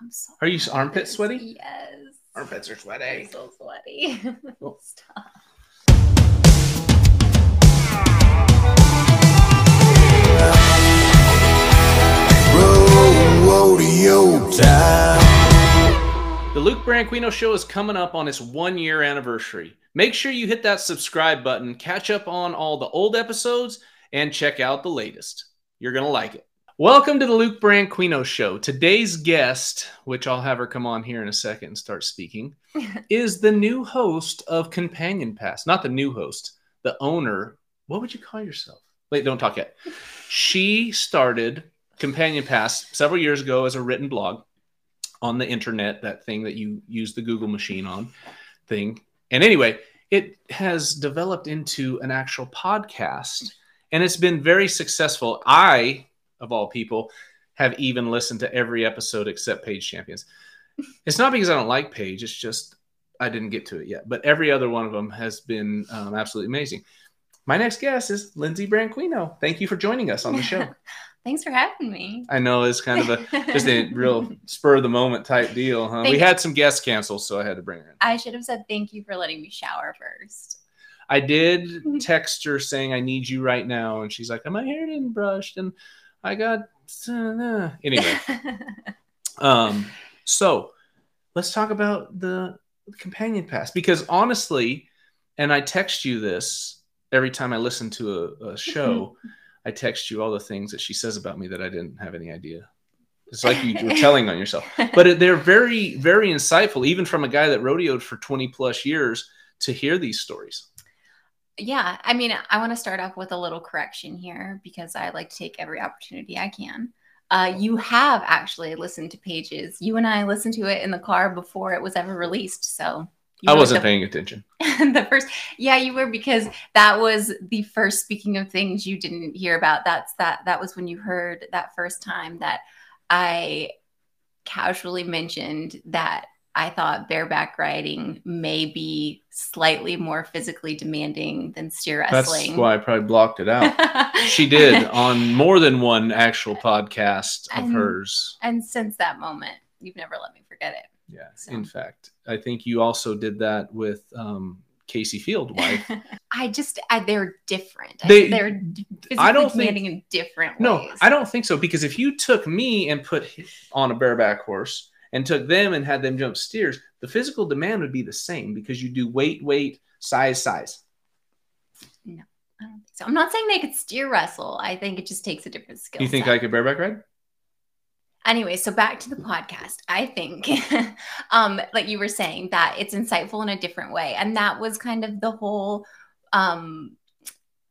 I'm so Are you armpit sweaty? Yes. Armpits are I'm sweaty. so sweaty. Cool. Stop. Rodeo time. The Luke Branquinho Show is coming up on its one year anniversary. Make sure you hit that subscribe button, catch up on all the old episodes, and check out the latest. You're going to like it. Welcome to the Luke Branquinho Show. Today's guest, which I'll have her come on here in a second and start speaking, is the new host of Companion Pass. Not the new host, the owner. What would you call yourself? Wait, don't talk yet. She started Companion Pass several years ago as a written blog on the internet, that thing that you use the Google machine on thing. And anyway, it has developed into an actual podcast and it's been very successful. I, of all people, have even listened to every episode except Page Champions. It's not because I don't like Page, it's just I didn't get to it yet. But every other one of them has been um, absolutely amazing. My next guest is Lindsay Branquinho. Thank you for joining us on the show. Thanks for having me. I know it's kind of a just a real spur of the moment type deal, huh? Thank we had some guests cancel, so I had to bring her in. I should have said thank you for letting me shower first. I did text her saying I need you right now, and she's like, "Am I hair didn't brushed, and I got uh, anyway." Um, so let's talk about the companion pass because honestly, and I text you this every time I listen to a, a show. I text you all the things that she says about me that I didn't have any idea. It's like you were telling on yourself, but they're very, very insightful, even from a guy that rodeoed for 20 plus years to hear these stories. Yeah, I mean, I want to start off with a little correction here because I like to take every opportunity I can. Uh, you have actually listened to Pages. You and I listened to it in the car before it was ever released. So I wasn't the- paying attention. the first yeah you were because that was the first speaking of things you didn't hear about that's that that was when you heard that first time that i casually mentioned that i thought bareback riding may be slightly more physically demanding than steer wrestling That's why I probably blocked it out. she did on more than one actual podcast of And- hers. and since that moment you've never let me forget it Yeah. so. In fact, I think you also did that with um, Kaycee Feild wife. I just I, they're different. They- they're physically I don't think- in different no, ways. I don't think so because if you took me and put on a bareback horse and took them and had them jump steers, the physical demand would be the same because you do weight, weight, size, size. I don't think so. I'm not saying they could steer wrestle. I think it just takes a different skill. You think set. I could bareback ride? Anyway, so back to the podcast. I think, um, like you were saying, that it's insightful in a different way, and that was kind of the whole um,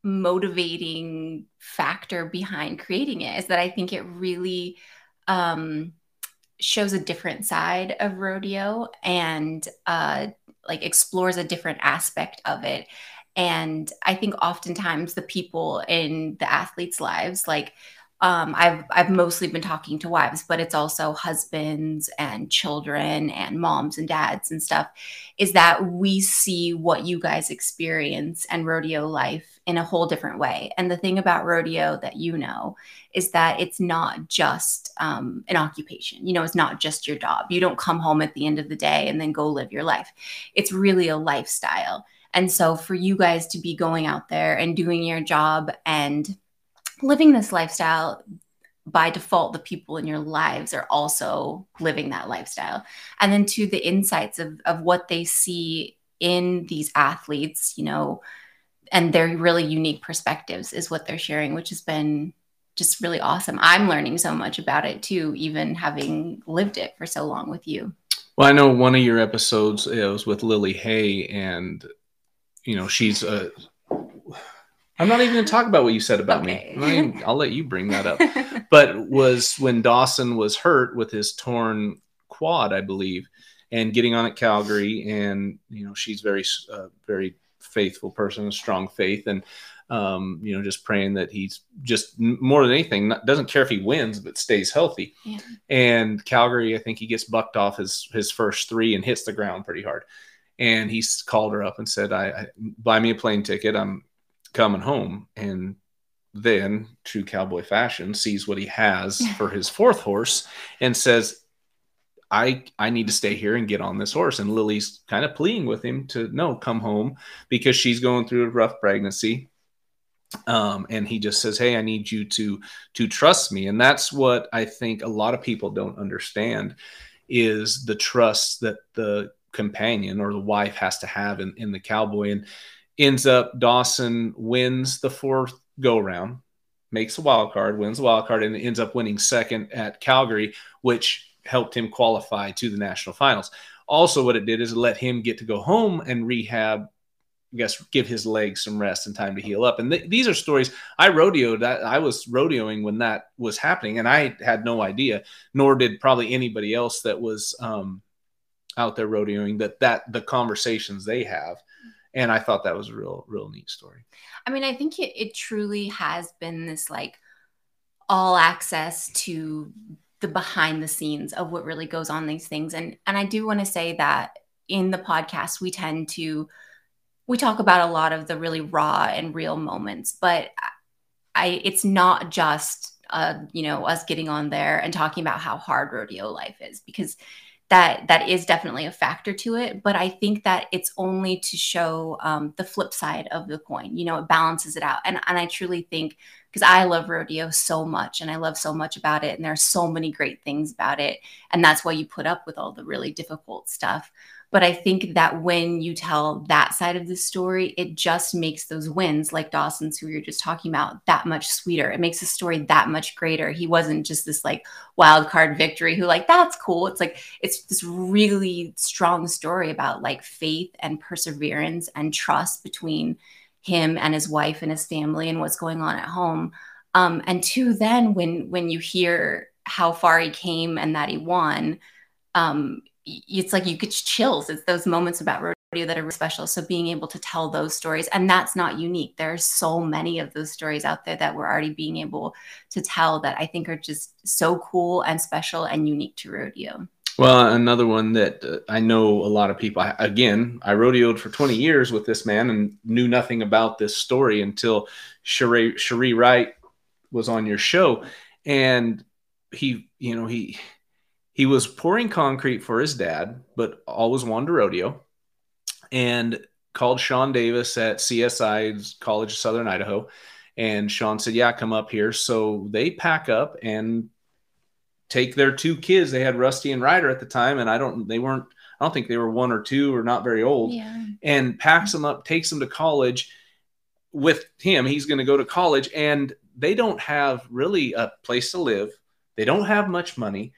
motivating factor behind creating it. Is that I think it really um, shows a different side of rodeo and uh, like explores a different aspect of it. And I think oftentimes the people in the athletes' lives, like um, I've I've mostly been talking to wives, but it's also husbands and children and moms and dads and stuff. Is that we see what you guys experience and rodeo life in a whole different way. And the thing about rodeo that you know is that it's not just um, an occupation. You know, it's not just your job. You don't come home at the end of the day and then go live your life. It's really a lifestyle. And so for you guys to be going out there and doing your job and living this lifestyle by default the people in your lives are also living that lifestyle and then to the insights of, of what they see in these athletes you know and their really unique perspectives is what they're sharing which has been just really awesome i'm learning so much about it too even having lived it for so long with you Well, I know one of your episodes it was with Lily Hay, and you know she's a. I'm not even going to talk about what you said about Okay. me. I mean, I'll let you bring that up. But was when Dawson was hurt with his torn quad, I believe, and getting on at Calgary, and you know she's very, uh, very faithful person, a strong faith, and um, you know just praying that he's just more than anything not, doesn't care if he wins, but stays healthy. Yeah. And Calgary, I think he gets bucked off his his first three and hits the ground pretty hard. And he's called her up and said, "I, I buy me a plane ticket. I'm coming home." And then, true cowboy fashion, sees what he has for his fourth horse and says, I I need to stay here and get on this horse. And Lily's kind of pleading with him to no, come home because she's going through a rough pregnancy. Um, and he just says, "Hey, I need you to to trust me." And that's what I think a lot of people don't understand is the trust that the companion or the wife has to have in, in the cowboy. And ends up Dawson wins the fourth go round, makes a wild card, wins the wild card, and ends up winning second at Calgary, which helped him qualify to the national finals. Also, what it did is let him get to go home and rehab. I guess give his legs some rest and time to heal up. And th- these are stories I rodeoed. I, I was rodeoing when that was happening, and I had no idea, nor did probably anybody else that was um, out there rodeoing that that the conversations they have. And I thought that was a real, real neat story. I mean, I think it, it truly has been this like all access to the behind the scenes of what really goes on these things. And and I do want to say that in the podcast we tend to we talk about a lot of the really raw and real moments, but I it's not just uh, you know, us getting on there and talking about how hard rodeo life is because that that is definitely a factor to it but i think that it's only to show um, the flip side of the coin you know it balances it out. And, and i truly think because i love rodeo so much and i love so much about it and there are so many great things about it. And that's why you put up with all the really difficult stuff but I think that when you tell that side of the story, it just makes those wins, like Dawson's, who were just talking about, that much sweeter. It makes the story that much greater. He wasn't just this like wild card victory who, like, that's cool. It's like, it's this really strong story about like faith and perseverance and trust between him and his wife and his family and what's going on at home. Um, and two, then when when you hear how far he came and that he won, um, it's like you get chills. It's those moments about rodeo that are special. So being able to tell those stories, and that's not unique. There are so many of those stories out there that we're already being able to tell that I think are just so cool and special and unique to rodeo. Well, another one that uh, I know a lot of people. I, again, I rodeoed for 20 years with this man and knew nothing about this story until Cherie, Cherie Wright was on your show, and he, you know, he he was pouring concrete for his dad, but always wanted to rodeo, and called Sean Davis at CSI College of Southern Idaho. And Sean said, Yeah, come up here. So they pack up and take their two kids. They had Rusty and Ryder at the time, and I don't, they weren't, I don't think they were one or two or not very old. Yeah. And packs them up, takes them to college with him. He's going to go to college, and they don't have really a place to live. They don't have much money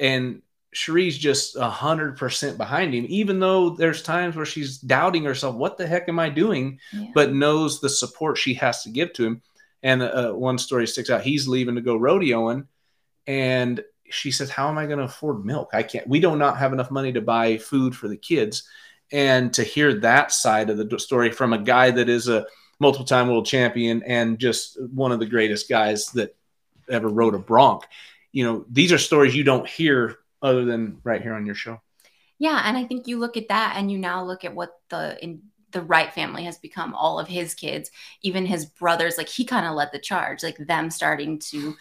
and Cherie's just a hundred percent behind him, even though there's times where she's doubting herself, what the heck am I doing? Yeah. But knows the support she has to give to him. And uh, one story sticks out. He's leaving to go rodeoing, and she says, "How am I going to afford milk? I can't. We do not have enough money to buy food for the kids." And to hear that side of the story from a guy that is a multiple-time world champion and just one of the greatest guys that ever rode a bronc, you know, these are stories you don't hear other than right here on your show. Yeah, and I think you look at that and you now look at what the in the Wright family has become all of his kids, even his brothers, like he kind of led the charge, like them starting to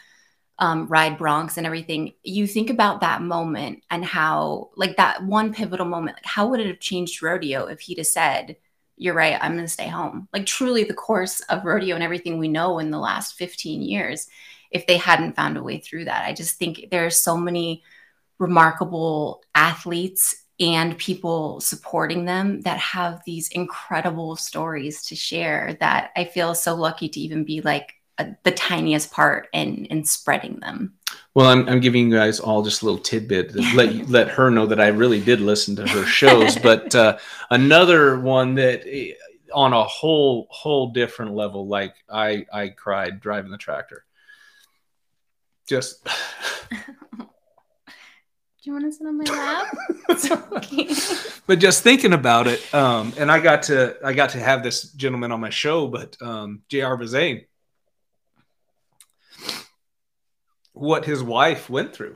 um, ride broncs and everything. You think about that moment and how, like that one pivotal moment, like how would it have changed rodeo if he'd have said, You're right, I'm going to stay home? Like truly the course of rodeo and everything we know in the last 15 years if they hadn't found a way through that. I just think there are so many remarkable athletes and people supporting them that have these incredible stories to share that I feel so lucky to even be like a, the tiniest part in in spreading them. Well, I'm, I'm giving you guys all just a little tidbit to let let her know that I really did listen to her shows. but uh, another one that eh, on a whole whole different level, like I I cried driving the tractor just. Do you want to sit on my lap? okay. But just thinking about it, um, and I got to I got to have this gentleman on my show, but um, J.R. Vezain, what his wife went through.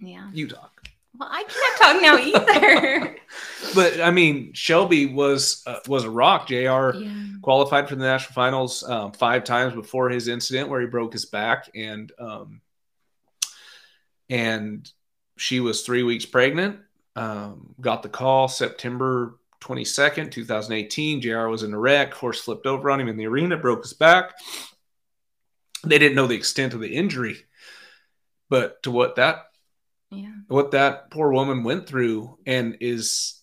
Yeah. You talk. Well, I can't talk now either. but I mean, Shelby was uh, was a rock. Jr. Yeah. qualified for the national finals um, five times before his incident where he broke his back, and um, and she was three weeks pregnant. Um, got the call September 22nd, 2018. JR was in a wreck. Horse flipped over on him in the arena, broke his back. They didn't know the extent of the injury, but to what that Yeah. what that poor woman went through and is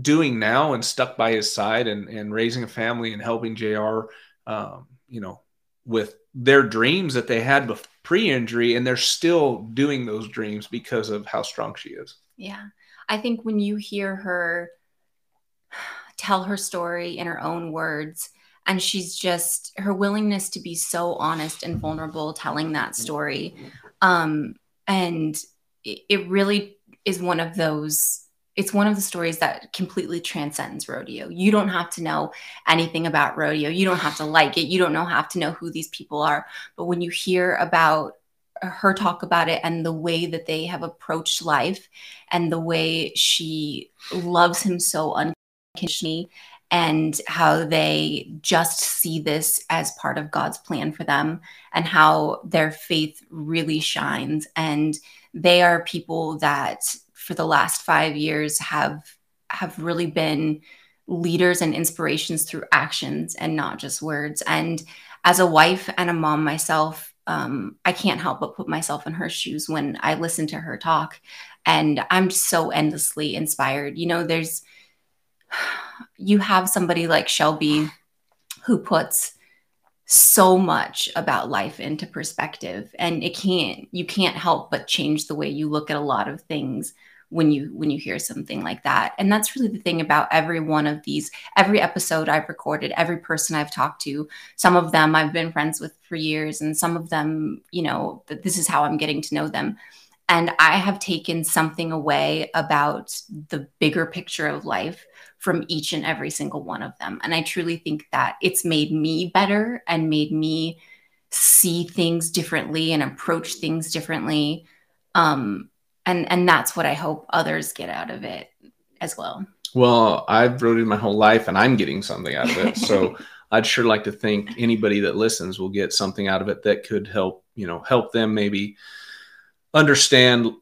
doing now and stuck by his side and, and raising a family and helping JR, um, you know, with their dreams that they had pre-injury and they're still doing those dreams because of how strong she is. Yeah. I think when you hear her tell her story in her own words, and she's just her willingness to be so honest and vulnerable telling that story. Um, and it really is one of those, it's one of the stories that completely transcends rodeo. You don't have to know anything about rodeo. You don't have to like it. You don't know have to know who these people are. But when you hear about her talk about it and the way that they have approached life and the way she loves him so unconditionally and how they just see this as part of God's plan for them and how their faith really shines and they are people that for the last 5 years have have really been leaders and inspirations through actions and not just words and as a wife and a mom myself um, I can't help but put myself in her shoes when I listen to her talk. And I'm so endlessly inspired. You know, there's, you have somebody like Shelby who puts so much about life into perspective and it can't you can't help but change the way you look at a lot of things when you when you hear something like that. And that's really the thing about every one of these every episode i've recorded every person i've talked to some of them i've been friends with for years and some of them you know this is how i'm getting to know them. And i have taken something away about the bigger picture of life from each and every single one of them. And i truly think that it's made me better and made me see things differently and approach things differently. Um and and that's what i hope others get out of it as well Well, I've it my whole life and I'm getting something out of it. So I'd sure like to think anybody that listens will get something out of it that could help, you know, help them maybe understand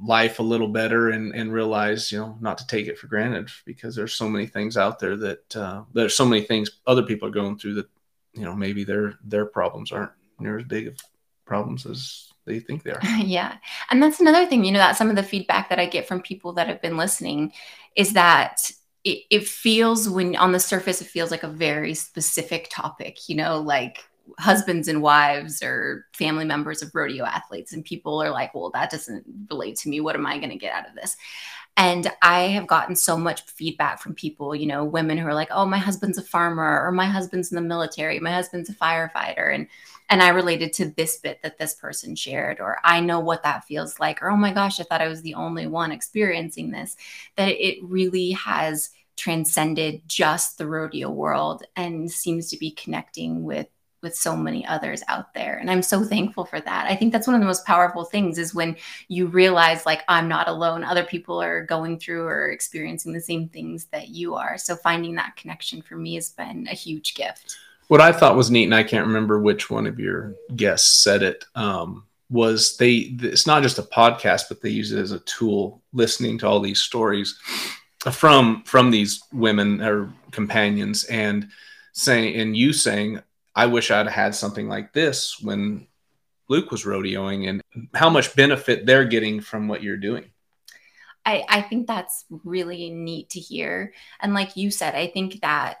life a little better and, and realize, you know, not to take it for granted because there's so many things out there that uh, there's so many things other people are going through that, you know, maybe their their problems aren't near as big of problems as think they are. yeah. And that's another thing you know that some of the feedback that i get from people that have been listening is that it, it feels when on the surface it feels like a very specific topic you know like husbands and wives or family members of rodeo athletes. And people are like well that doesn't relate to me. What am i going to get out of this? And i have gotten so much feedback from people you know women who are like oh my husband's a farmer or my husband's in the military my husband's a firefighter. And and I related to this bit that this person shared, or I know what that feels like, or oh my gosh, I thought I was the only one experiencing this. That it really has transcended just the rodeo world and seems to be connecting with with so many others out there. And i'm so thankful for that. I think that's one of the most powerful things is when you realize like i'm not alone. Other people are going through or experiencing the same things that you are. So finding that connection for me has been a huge gift What I thought was neat, and I can't remember which one of your guests said it, um, was they. It's not just a podcast, but they use it as a tool, listening to all these stories from from these women or companions, and saying, and you saying, "I wish I'd had something like this when Luke was rodeoing," and how much benefit they're getting from what you're doing. I, I think that's really neat to hear. And like you said, I think that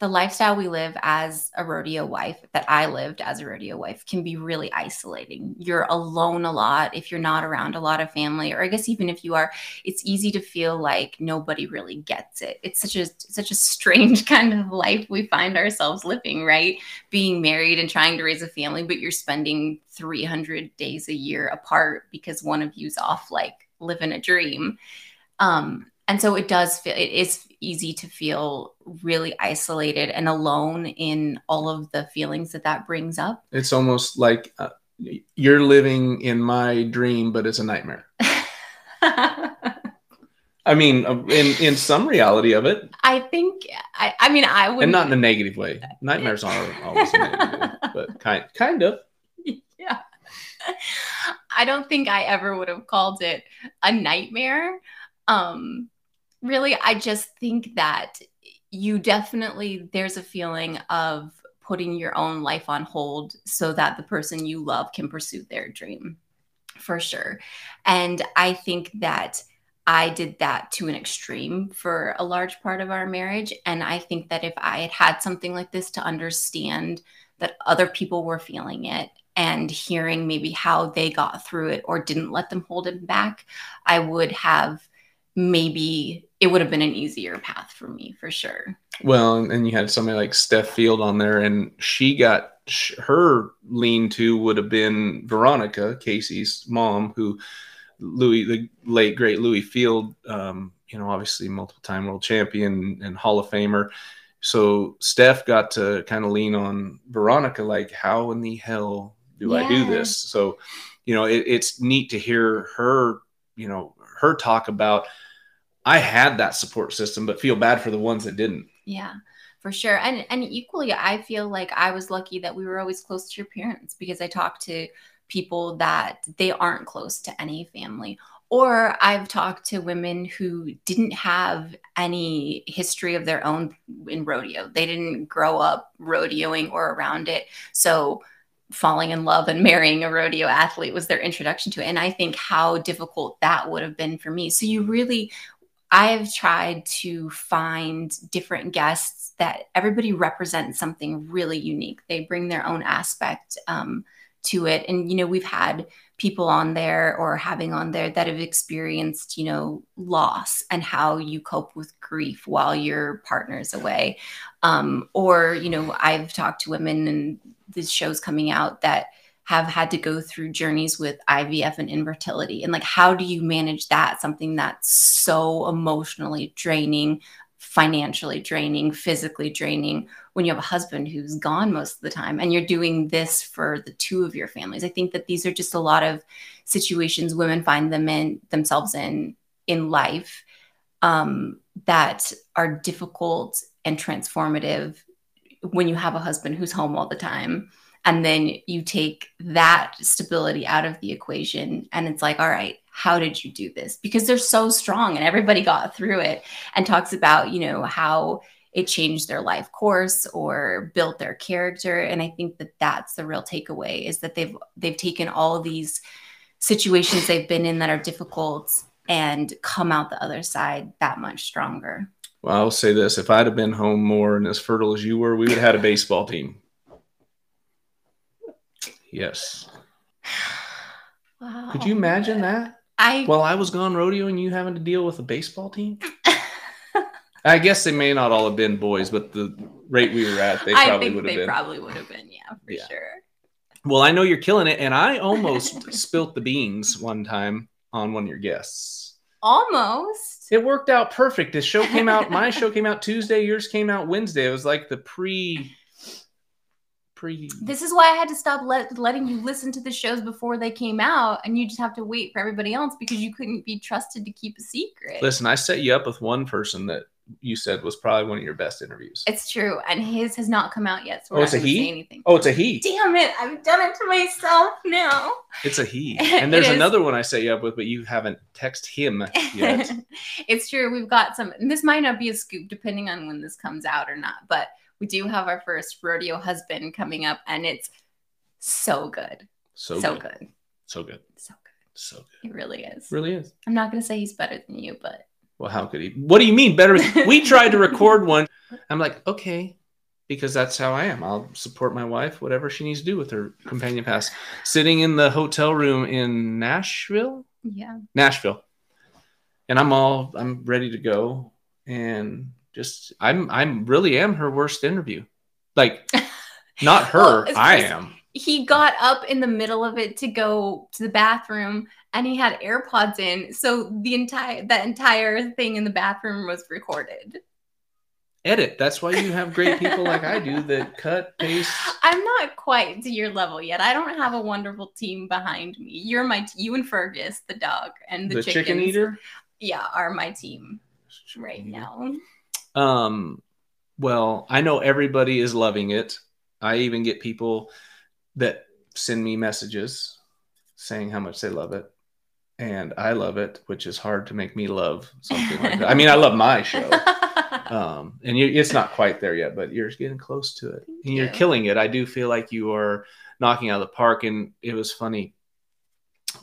the lifestyle we live as a rodeo wife, that I lived as a rodeo wife, can be really isolating. You're alone a lot if you're not around a lot of family, or I guess even if you are, it's easy to feel like nobody really gets it. It's such a such a strange kind of life we find ourselves living, right? Being married and trying to raise a family, but you're spending 300 days a year apart because one of you's off like living a dream. Um, and so it does feel it is easy to feel really isolated and alone in all of the feelings that that brings up It's almost like uh, you're living in my dream, but it's a nightmare. I mean, uh, in in some reality of it, i think i, I mean i would and not in a negative way. Nightmares aren't always negative, but kind kind of. yeah I don't think I ever would have called it a nightmare. Um, really, I just think that you definitely, there's a feeling of putting your own life on hold so that the person you love can pursue their dream for sure. And I think that I did that to an extreme for a large part of our marriage. And I think that if I had had something like this to understand that other people were feeling it and hearing maybe how they got through it or didn't let them hold it back, I would have maybe it would have been an easier path for me for sure. Well, and you had somebody like Steph Feild on there, and she got her lean to would have been Veronica, Kaycee's mom, who Lewis, the late great Lewis Feild, um, you know, obviously multiple time world champion and Hall of Famer. So Steph got to kind of lean on Veronica, like, how in the hell do yeah. I do this? So, you know, it, it's neat to hear her, you know, her talk about I had that support system, but feel bad for the ones that didn't. Yeah, for sure. And and equally, I feel like I was lucky that we were always close to your parents because I talked to people that they aren't close to any family. Or I've talked to women who didn't have any history of their own in rodeo. They didn't grow up rodeoing or around it. So falling in love and marrying a rodeo athlete was their introduction to it. And I think how difficult that would have been for me. So you really I've tried to find different guests that everybody represents something really unique. They bring their own aspect um, to it. And, you know, we've had people on there or having on there that have experienced, you know, loss and how you cope with grief while your partner's away. Um, or, you know, I've talked to women and this show's coming out that have had to go through journeys with IVF and infertility. And like, how do you manage that? Something that's so emotionally draining, financially draining, physically draining when you have a husband who's gone most of the time and you're doing this for the two of your families. I think that these are just a lot of situations women find them in themselves in in life um, that are difficult and transformative when you have a husband who's home all the time and then you take that stability out of the equation and it's like all right how did you do this? Because they're so strong and everybody got through it and talks about you know how it changed their life course or built their character. And i think that that's the real takeaway is that they've they've taken all these situations they've been in that are difficult and come out the other side that much stronger. Well i'll say this. If i'd have been home more and as fertile as you were we would have had a baseball team Yes. Wow. Could you imagine that? I while I was gone rodeoing, you having to deal with a baseball team. I guess they may not all have been boys, but the rate we were at, they probably would have been. They probably would have been, yeah, for yeah. sure. Well, I know you're killing it, and I almost spilt the beans one time on one of your guests. Almost. It worked out perfect. The show came out. My show came out Tuesday. Yours came out Wednesday. It was like the pre pre. This is why I had to stop let, letting you listen to the shows before they came out, and you just have to wait for everybody else because you couldn't be trusted to keep a secret. Listen, I set you up with one person that you said was probably one of your best interviews. It's true, and his has not come out yet, so oh, it's a he. Oh, it's a he. Damn it! I've done it to myself now. It's a he, and there's another one I set you up with, but you haven't text him yet. it's true. We've got some. this might not be a scoop, depending on when this comes out or not, but we do have our first rodeo husband coming up, and it's so good. So, so good. good. So good. So good. So good. It really is. Really is. I'm not gonna say he's better than you, but well, how could he? What do you mean better? we tried to record one. I'm like, okay, because that's how I am. I'll support my wife, whatever she needs to do with her companion pass. Sitting in the hotel room in Nashville. Yeah. Nashville. And I'm all I'm ready to go. And just I'm I'm really am her worst interview. Like not her, well, I am. He got up in the middle of it to go to the bathroom and he had AirPods in. So the entire that entire thing in the bathroom was recorded. Edit. That's why you have great people like I do that cut, paste. I'm not quite to your level yet. I don't have a wonderful team behind me. You're my you and Fergus, the dog, and the, the chickens, chicken eater. Yeah, are my team right now. Um, well, I know everybody is loving it. I even get people that send me messages saying how much they love it. And I love it, which is hard to make me love something like that. I mean, I love my show. Um, and you, it's not quite there yet, but you're getting close to it. And you're you. killing it. I do feel like you are knocking out of the park. And it was funny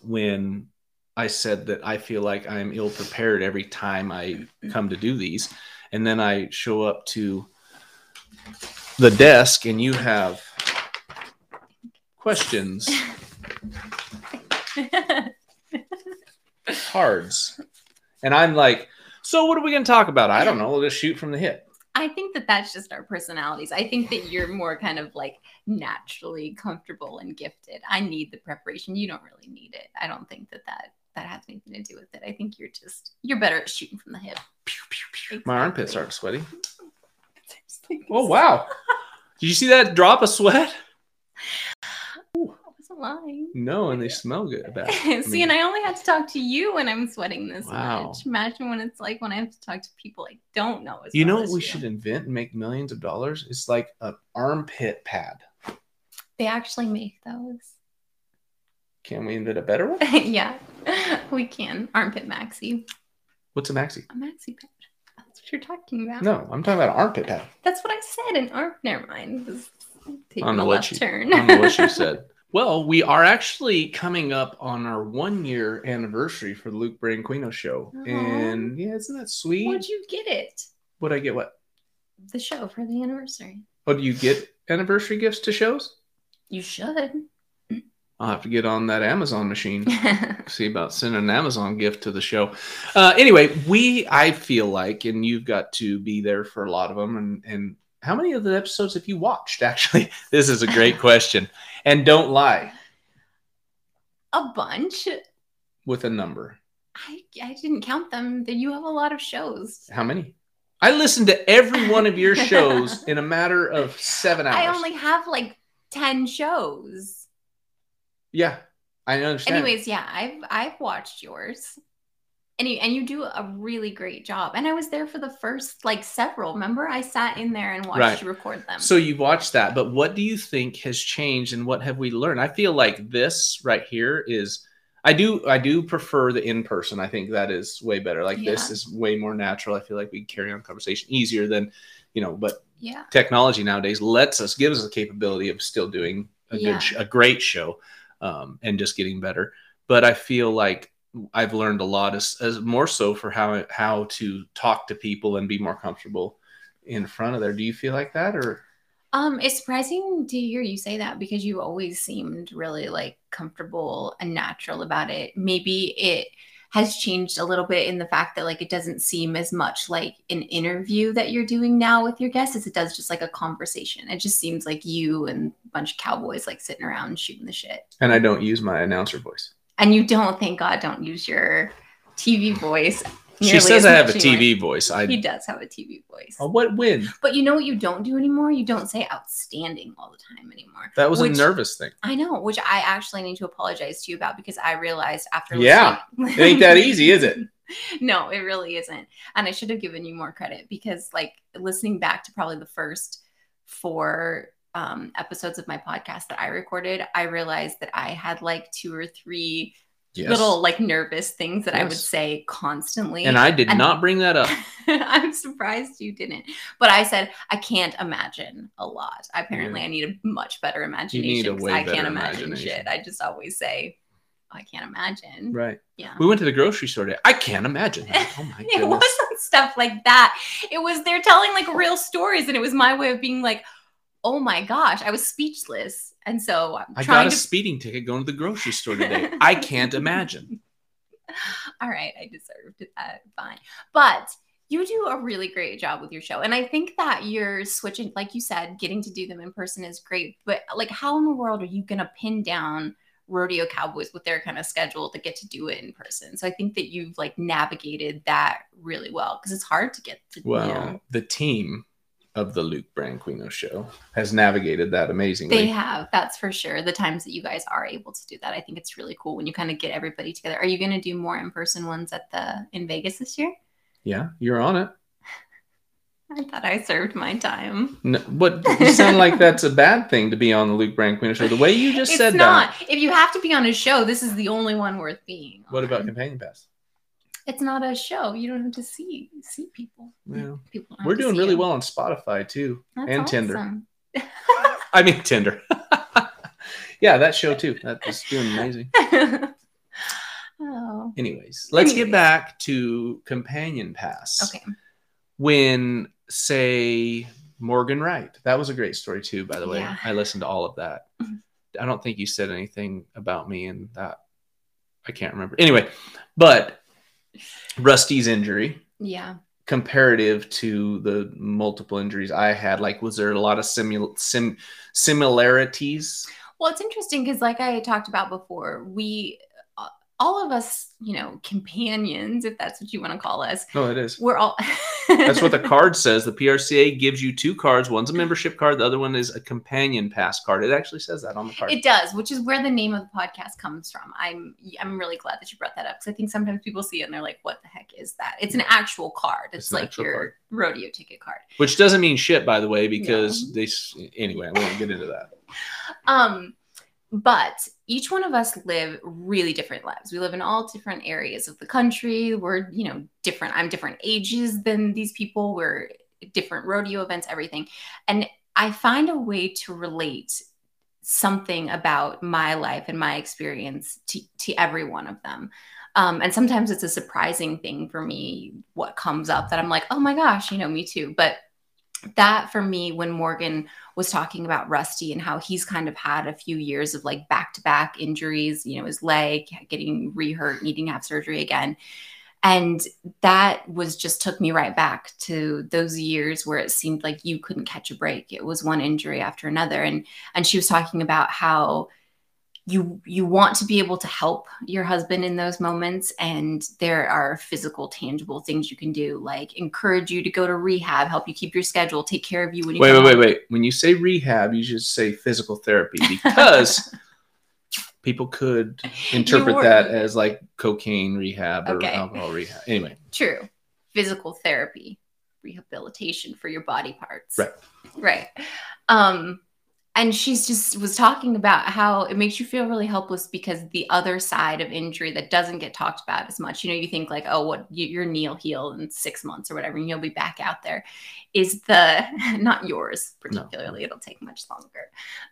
when I said that I feel like I'm ill prepared every time I come to do these. And then I show up to the desk and you have questions, cards. And I'm like, so what are we going to talk about? I don't know. We'll just shoot from the hip. I think that that's just our personalities. I think that you're more kind of like naturally comfortable and gifted. I need the preparation. You don't really need it. I don't think that that that has anything to do with it. I think you're just you're better at shooting from the hip. Pew pew pew. My armpits aren't sweaty. Oh, wow. Did you see that drop of sweat? Lying. No, and they smell good. I See, mean- and I only have to talk to you when I'm sweating this Wow. much. Imagine when it's like when I have to talk to people I don't know. As You know what we should invent and make millions of dollars? It's like an armpit pad. They actually make those. Can we invent a better one? yeah, we can. Armpit maxi. What's a maxi? A maxi pad. That's what you're talking about. No, I'm talking about an armpit pad. That's what I said. An arm. Never mind. Taking don't know a what left you- turn. I don't know what you said. Well, we are actually coming up on our one year anniversary for the Luke Branquinho show. Aw. And yeah, isn't that sweet? What would you get it? Would I get what? The show for the anniversary. Oh, do you get anniversary gifts to shows? You should. I'll have to get on that Amazon machine. see about sending an Amazon gift to the show. Uh, anyway, we I feel like, and you've got to be there for a lot of them. And and how many of the episodes have you watched? Actually, this is a great question. And don't lie a bunch. with a number. I I didn't count them. Then you have a lot of shows. How many? I listened to every one of your shows in a matter of seven hours. I only have like ten shows. Yeah, I understand. Anyways, yeah, I've I've watched yours. And you and you do a really great job. And I was there for the first like several. Remember, I sat in there and watched Right. you record them. So you've watched that, but what do you think has changed and what have we learned? I feel like this right here is I do I do prefer the in person. I think that is way better. Like this is way more natural. I feel like we can carry on conversation easier than, you know, but yeah. technology nowadays lets us gives us the capability of still doing a Yeah. good sh- a great show um, and just getting better. But I feel like I've learned a lot as, as more so for how how to talk to people and be more comfortable in front of there. Do you feel like that or Um, it's surprising to hear you say that because you always seemed really like comfortable and natural about it. Maybe it has changed a little bit in the fact that like it doesn't seem as much like an interview that you're doing now with your guests as it does just like a conversation. It just seems like you and a bunch of cowboys like sitting around shooting the shit. and I don't use my announcer voice. And you don't, thank God, don't use your TV voice. She says I have a much anymore. TV voice. I He does have a TV voice. oh, what win? But you know what you don't do anymore? You don't say outstanding all the time anymore. That was Which- a nervous thing. I know, which I actually need to apologize to you about because I realized after Yeah. listening- It ain't that easy, is it? no, it really isn't. And I should have given you more credit because like listening back to probably the first four um, episodes of my podcast that I recorded, I realized that I had like two or three Yes. little like nervous things that I would say constantly. and I did and- not bring that up. I'm surprised you didn't. But I said I can't imagine a lot. Apparently, Yeah. I need a much better imagination. a 'cause way I can't imagine shit. I just always say I can't imagine. Right. Yeah. We went to the grocery store today. I can't imagine. that. Oh my it goodness. wasn't stuff like that. It was they're telling like real stories, and it was my way of being like, oh my gosh, I was speechless. And so I'm I got a to speeding ticket going to the grocery store today. I can't imagine. all right, I deserved that. Uh, fine. But you do a really great job with your show. And I think that you're switching, like you said, getting to do them in person is great. But like, how in the world are you going to pin down rodeo cowboys with their kind of schedule to get to do it in person? So I think that you've like navigated that really well because it's hard to get to, Well, you know, the team of the Luke Branquinho show has navigated that amazingly. They have, that's for sure. The times that you guys are able to do that, I think it's really cool when you kind of get everybody together. Are you going to do more in person ones at the in Vegas this year? yeah, you're on it. I thought I served my time. No, but you sound like that's a bad thing to be on the Luke Branquinho show. The way you just it's said not. that. If you have to be on a show, this is the only one worth being. What about. Companion Pass? It's not a show. You don't have to see see people. Well, people We're doing really you. well on Spotify too, That's and Tinder. I mean Tinder. yeah, that show too. That is doing amazing. oh, Anyways, let's get back to Companion Pass. okay. When say Morgan Wright, that was a great story too. By the way, Yeah. I listened to all of that. Mhm. I don't think you said anything about me in that. I can't remember. Anyway, but Rusty's injury Yeah. comparative to the multiple injuries I had, like was there a lot of simul- sim- similarities? Well, it's interesting because, like I talked about before, we, all of us, you know, companions, if that's what you want to call us, No, it is. we're all. That's what the card says. The PRCA gives you two cards. One's a membership card. The other one is a companion pass card. It actually says that on the card. It does, which is where the name of the podcast comes from. I'm I'm really glad that you brought that up because I think sometimes people see it and they're like, "What the heck is that?" It's an actual card. It's, It's like your card. rodeo ticket card. Which doesn't mean shit, by the way, because No. they. Anyway, I won't get into that. Um, but each one of us live really different lives. We live in all different areas of the country. We're, you know, different. I'm different ages than these people. We're different rodeo events, everything. And I find a way to relate something about my life and my experience to, to every one of them. Um, and sometimes it's a surprising thing for me what comes up that I'm like, oh my gosh, you know, me too. But that for me, when Morgan was talking about Rusty and how he's kind of had a few years of like back to back injuries, you know, his leg getting rehurt, needing to have surgery again. And that was just took me right back to those years where it seemed like you couldn't catch a break. It was one injury after another. And and she was talking about how you you want to be able to help your husband in those moments and there are physical tangible things you can do like encourage you to go to rehab help you keep your schedule take care of you when you Wait, wait, wait, wait. When you say rehab, you should say physical therapy because people could interpret that as like cocaine rehab or Okay. alcohol rehab. Anyway, True. Physical therapy, rehabilitation for your body parts. Right. Right. Um, and she's just was talking about how it makes you feel really helpless because the other side of injury that doesn't get talked about as much, you know, you think like, oh, what your knee will heal in six months or whatever, and you'll be back out there, is the not yours No. particularly. It'll take much longer.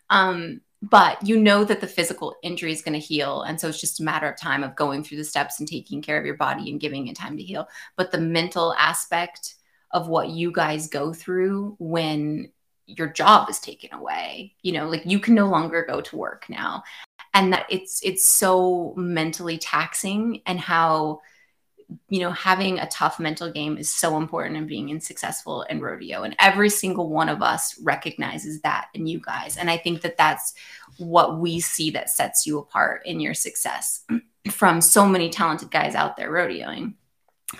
Um, but you know that the physical injury is going to heal. And so it's just a matter of time of going through the steps and taking care of your body and giving it time to heal. But the mental aspect of what you guys go through when your job is taken away, you know, like you can no longer go to work now. And that it's it's so mentally taxing and how you know having a tough mental game is so important in being in successful in rodeo. And every single one of us recognizes that in you guys. And i think that that's what we see that sets you apart in your success from so many talented guys out there rodeoing.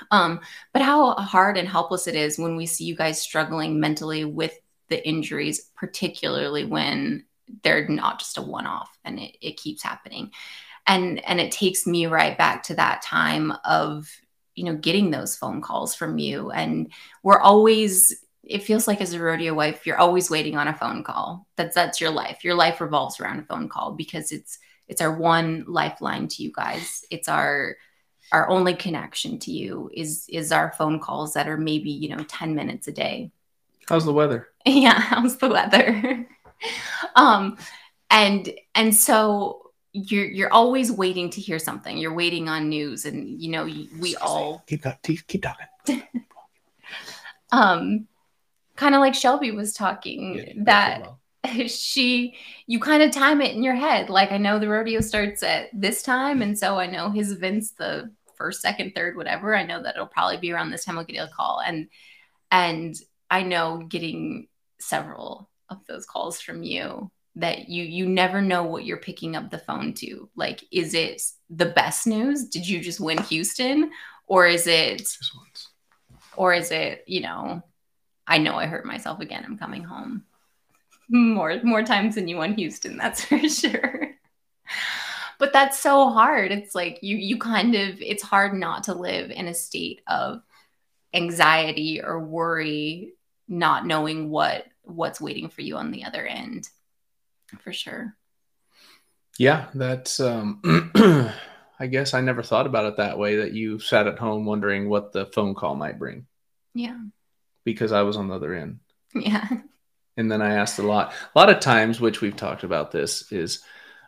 Um but how hard and helpless it is when we see you guys struggling mentally with the injuries particularly when they're not just a one-off and it, it keeps happening. And and it takes me right back to that time of you know getting those phone calls from you. And we're always it feels like as a rodeo wife you're always waiting on a phone call. That's that's your life. Your life revolves around a phone call because it's it's our one lifeline to you guys. It's our our only connection to you is is our phone calls that are maybe you know 10 minutes a day. How's the weather? yeah how's the weather. Um and and so you're you're always waiting to hear something. You're waiting on news and you know you- we all keep keep, keep talking. um kind of like shelby was talking that she you kind of time it in your head. Like i know the rodeo starts at this time and so i know his events the first second third whatever. I know that it'll probably be around this time i'll get a call. And and i know getting several of those calls from you that you you never know what you're picking up the phone to. Like is it the best news? Did you just win houston? Or is it or is it you know i know i hurt myself again i'm coming home. More more times than you won houston that's for sure. But that's so hard. It's like you you kind of it's hard not to live in a state of anxiety or worry not knowing what what's waiting for you on the other end for sure Yeah, that's um I guess I never thought about it that way that you sat at home wondering what the phone call might bring yeah because I was on the other end. yeah And then I asked a lot. A lot of times, which we've talked about this, is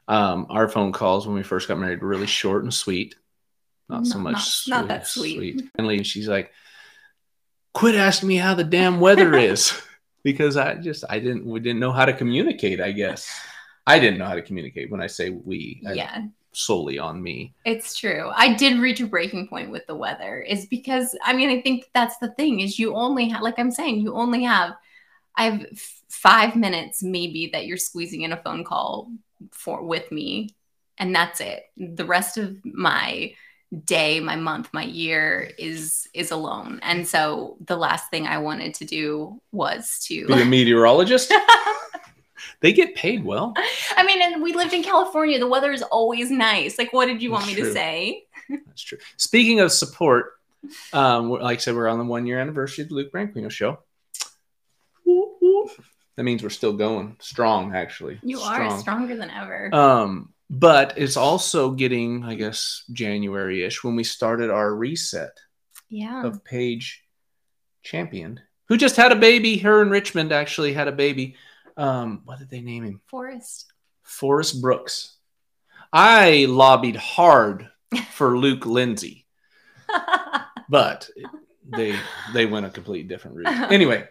um, our phone calls when we first got married were really short and sweet. Not so much not- not that sweet. Finally, she's like, "Quit asking me how the damn weather is," because I just I didn't we didn't know how to communicate. I guess I didn't know how to communicate. When I say we, I- yeah solely on me. It's true. I did reach a breaking point with the weather is because I mean I think that's the thing is you only have like I'm saying you only have I have f- 5 minutes maybe that you're squeezing in a phone call for with me and that's it. The rest of my day, my month, my year is is alone. And so the last thing I wanted to do was to Be a meteorologist. they get paid well. I mean and we lived in California. The weather is always nice. Like what did you want That's me to say? That's true. Speaking of support, um, like I said, we're on the one year anniversary of the Luke Branquinho show. Whoop, whoop. That means we're still going strong, actually. You are stronger than ever. Um, but it's also getting, I guess, January ish when we started our reset yeah. of Paige Champion, who just had a baby. Her in Richmond actually had a baby. Um, what did they name him? Forest. Forrest Brooks. I lobbied hard for Luke Lindsay, but they they went a completely different route. Anyway,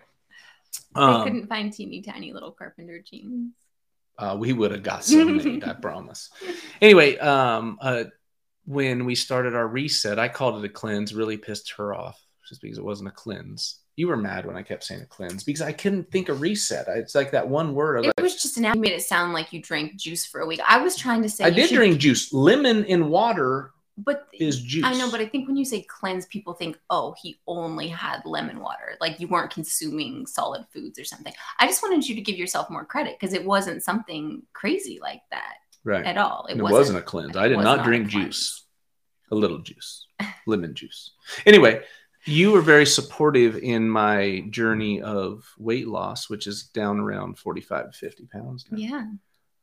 I um, couldn't find teeny tiny little carpenter jeans. Uh, we would have got some made, I promise. Anyway, um, uh, when we started our reset, I called it a cleanse. Really pissed her off just because it wasn't a cleanse. You were mad when I kept saying a cleanse because I couldn't think of reset. It's like that one word. It like, was just an you made it sound like you drank juice for a week. I was trying to say I did should- drink juice. Lemon in water but is juice. I know, but I think when you say cleanse, people think, oh, he only had lemon water. Like you weren't consuming solid foods or something. I just wanted you to give yourself more credit because it wasn't something crazy like that right. at all. It, wasn't, a cleanse. I did not drink juice. A little juice, lemon juice. Anyway, you were very supportive in my journey of weight loss, which is down around 45 to 50 pounds now, Yeah.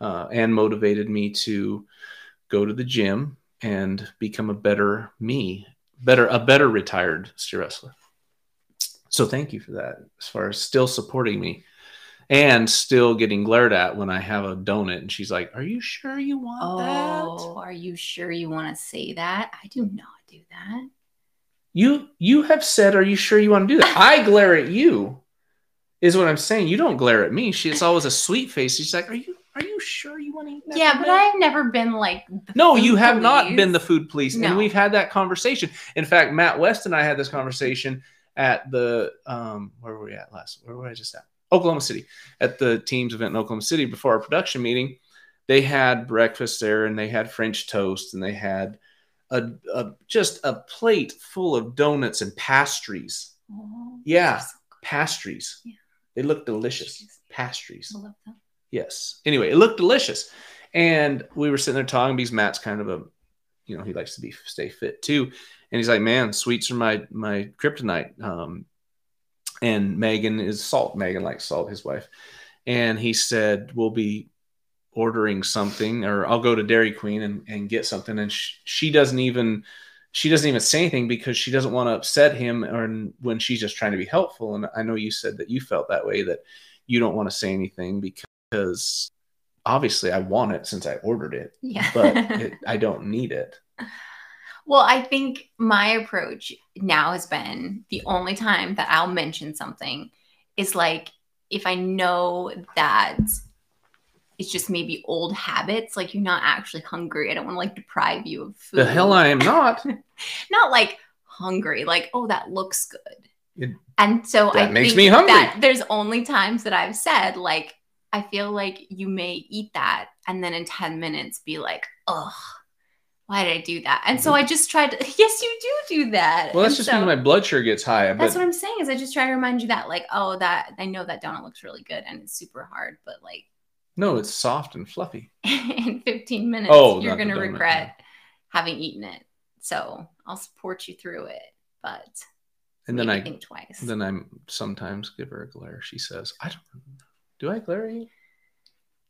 uh, and motivated me to go to the gym and become a better me, better a better retired steer wrestler. So thank you for that. As far as still supporting me. And still getting glared at when I have a donut, and she's like, "Are you sure you want that?" Oh, are you sure you want to say that? I do not do that. You you have said, "Are you sure you want to do that?" I glare at you, is what I'm saying. You don't glare at me. She it's always a sweet face. She's like, "Are you are you sure you want to eat that?" Yeah, but? I've never been like. the No, food you have not been the food police, and we've had that conversation. In fact, Matt West and I had this conversation at the um where were we at last? Where were I just at? Oklahoma City at the team's event in Oklahoma City before our production meeting. They had breakfast there, and they had French toast, and they had a, a just a plate full of donuts and pastries. Oh, Yeah. so. Pastries. Yeah. They look delicious. Pastries. Pastries. I love them. Yes. Anyway, it looked delicious. And we were sitting there talking because Matt's kind of a, you know, he likes to be stay fit too. And he's like, man, sweets are my my kryptonite. Um, and Megan is salt. Megan likes salt, his wife. And he said, we'll be ordering something, or I'll go to Dairy Queen and, and get something. And sh- she doesn't even she doesn't even say anything because she doesn't want to upset him or when she's just trying to be helpful. And I know you said that you felt that way that you don't want to say anything because obviously I want it since I ordered it, Yeah. but it, I don't need it. Well, I think my approach now has been the only time that I'll mention something is like if I know that it's just maybe old habits, like you're not actually hungry. I don't want to like deprive you of food. The hell I am not. not like hungry, like, oh, that looks good. It- and so that I makes me hungry. That there's only times that I've said, like, I feel like you may eat that and then in 10 minutes be like, ugh, why did I do that? And so mm-hmm. I just tried to, yes, you do do that. Well, that's And just so because my blood sugar gets high. that's what I'm saying is I just try to remind you that, like, oh, that I know that donut looks really good and it's super hard, but like no, it's soft and fluffy. in 15 minutes, Oh, you're going to regret having eaten it. So I'll support you through it. But And then I think twice. then I'm sometimes give her a glare. She says, "I don't. Do I glare at you?"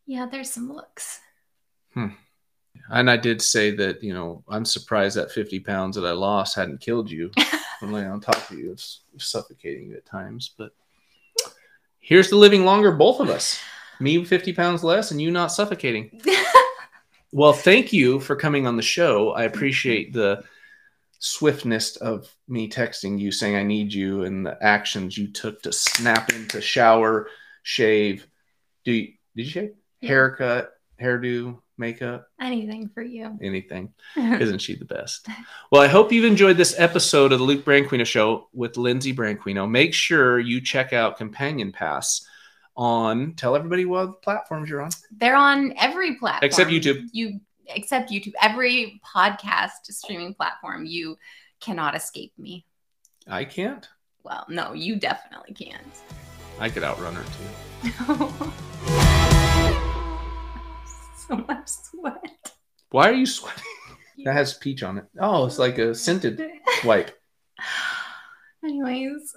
yeah, there's some looks. Hmm. And I did say that you know I'm surprised that 50 pounds that I lost hadn't killed you. I'm laying on top of you. It's suffocating you at times, but here's the living longer, both of us. Me 50 pounds less, and you not suffocating. Well, thank you for coming on the show. I appreciate the swiftness of me texting you saying I need you and the actions you took to snap into shower, shave. Do you, did you shave? Yeah. Haircut, hairdo, makeup, Anything for you. anything. Isn't she the best? Well, I hope you've enjoyed this episode of the Luke Branquinho Show with Lindsay Branquinho. Make sure you check out Companion Pass on. Tell everybody what platforms you're on. They're on every platform Except YouTube. You except YouTube. Every podcast streaming platform. You cannot escape me. I can't. Well, no, you definitely can't. I could outrun her too. so much sweat. Why are you sweating? That has peach on it. Oh, it's like a scented wipe. Anyways,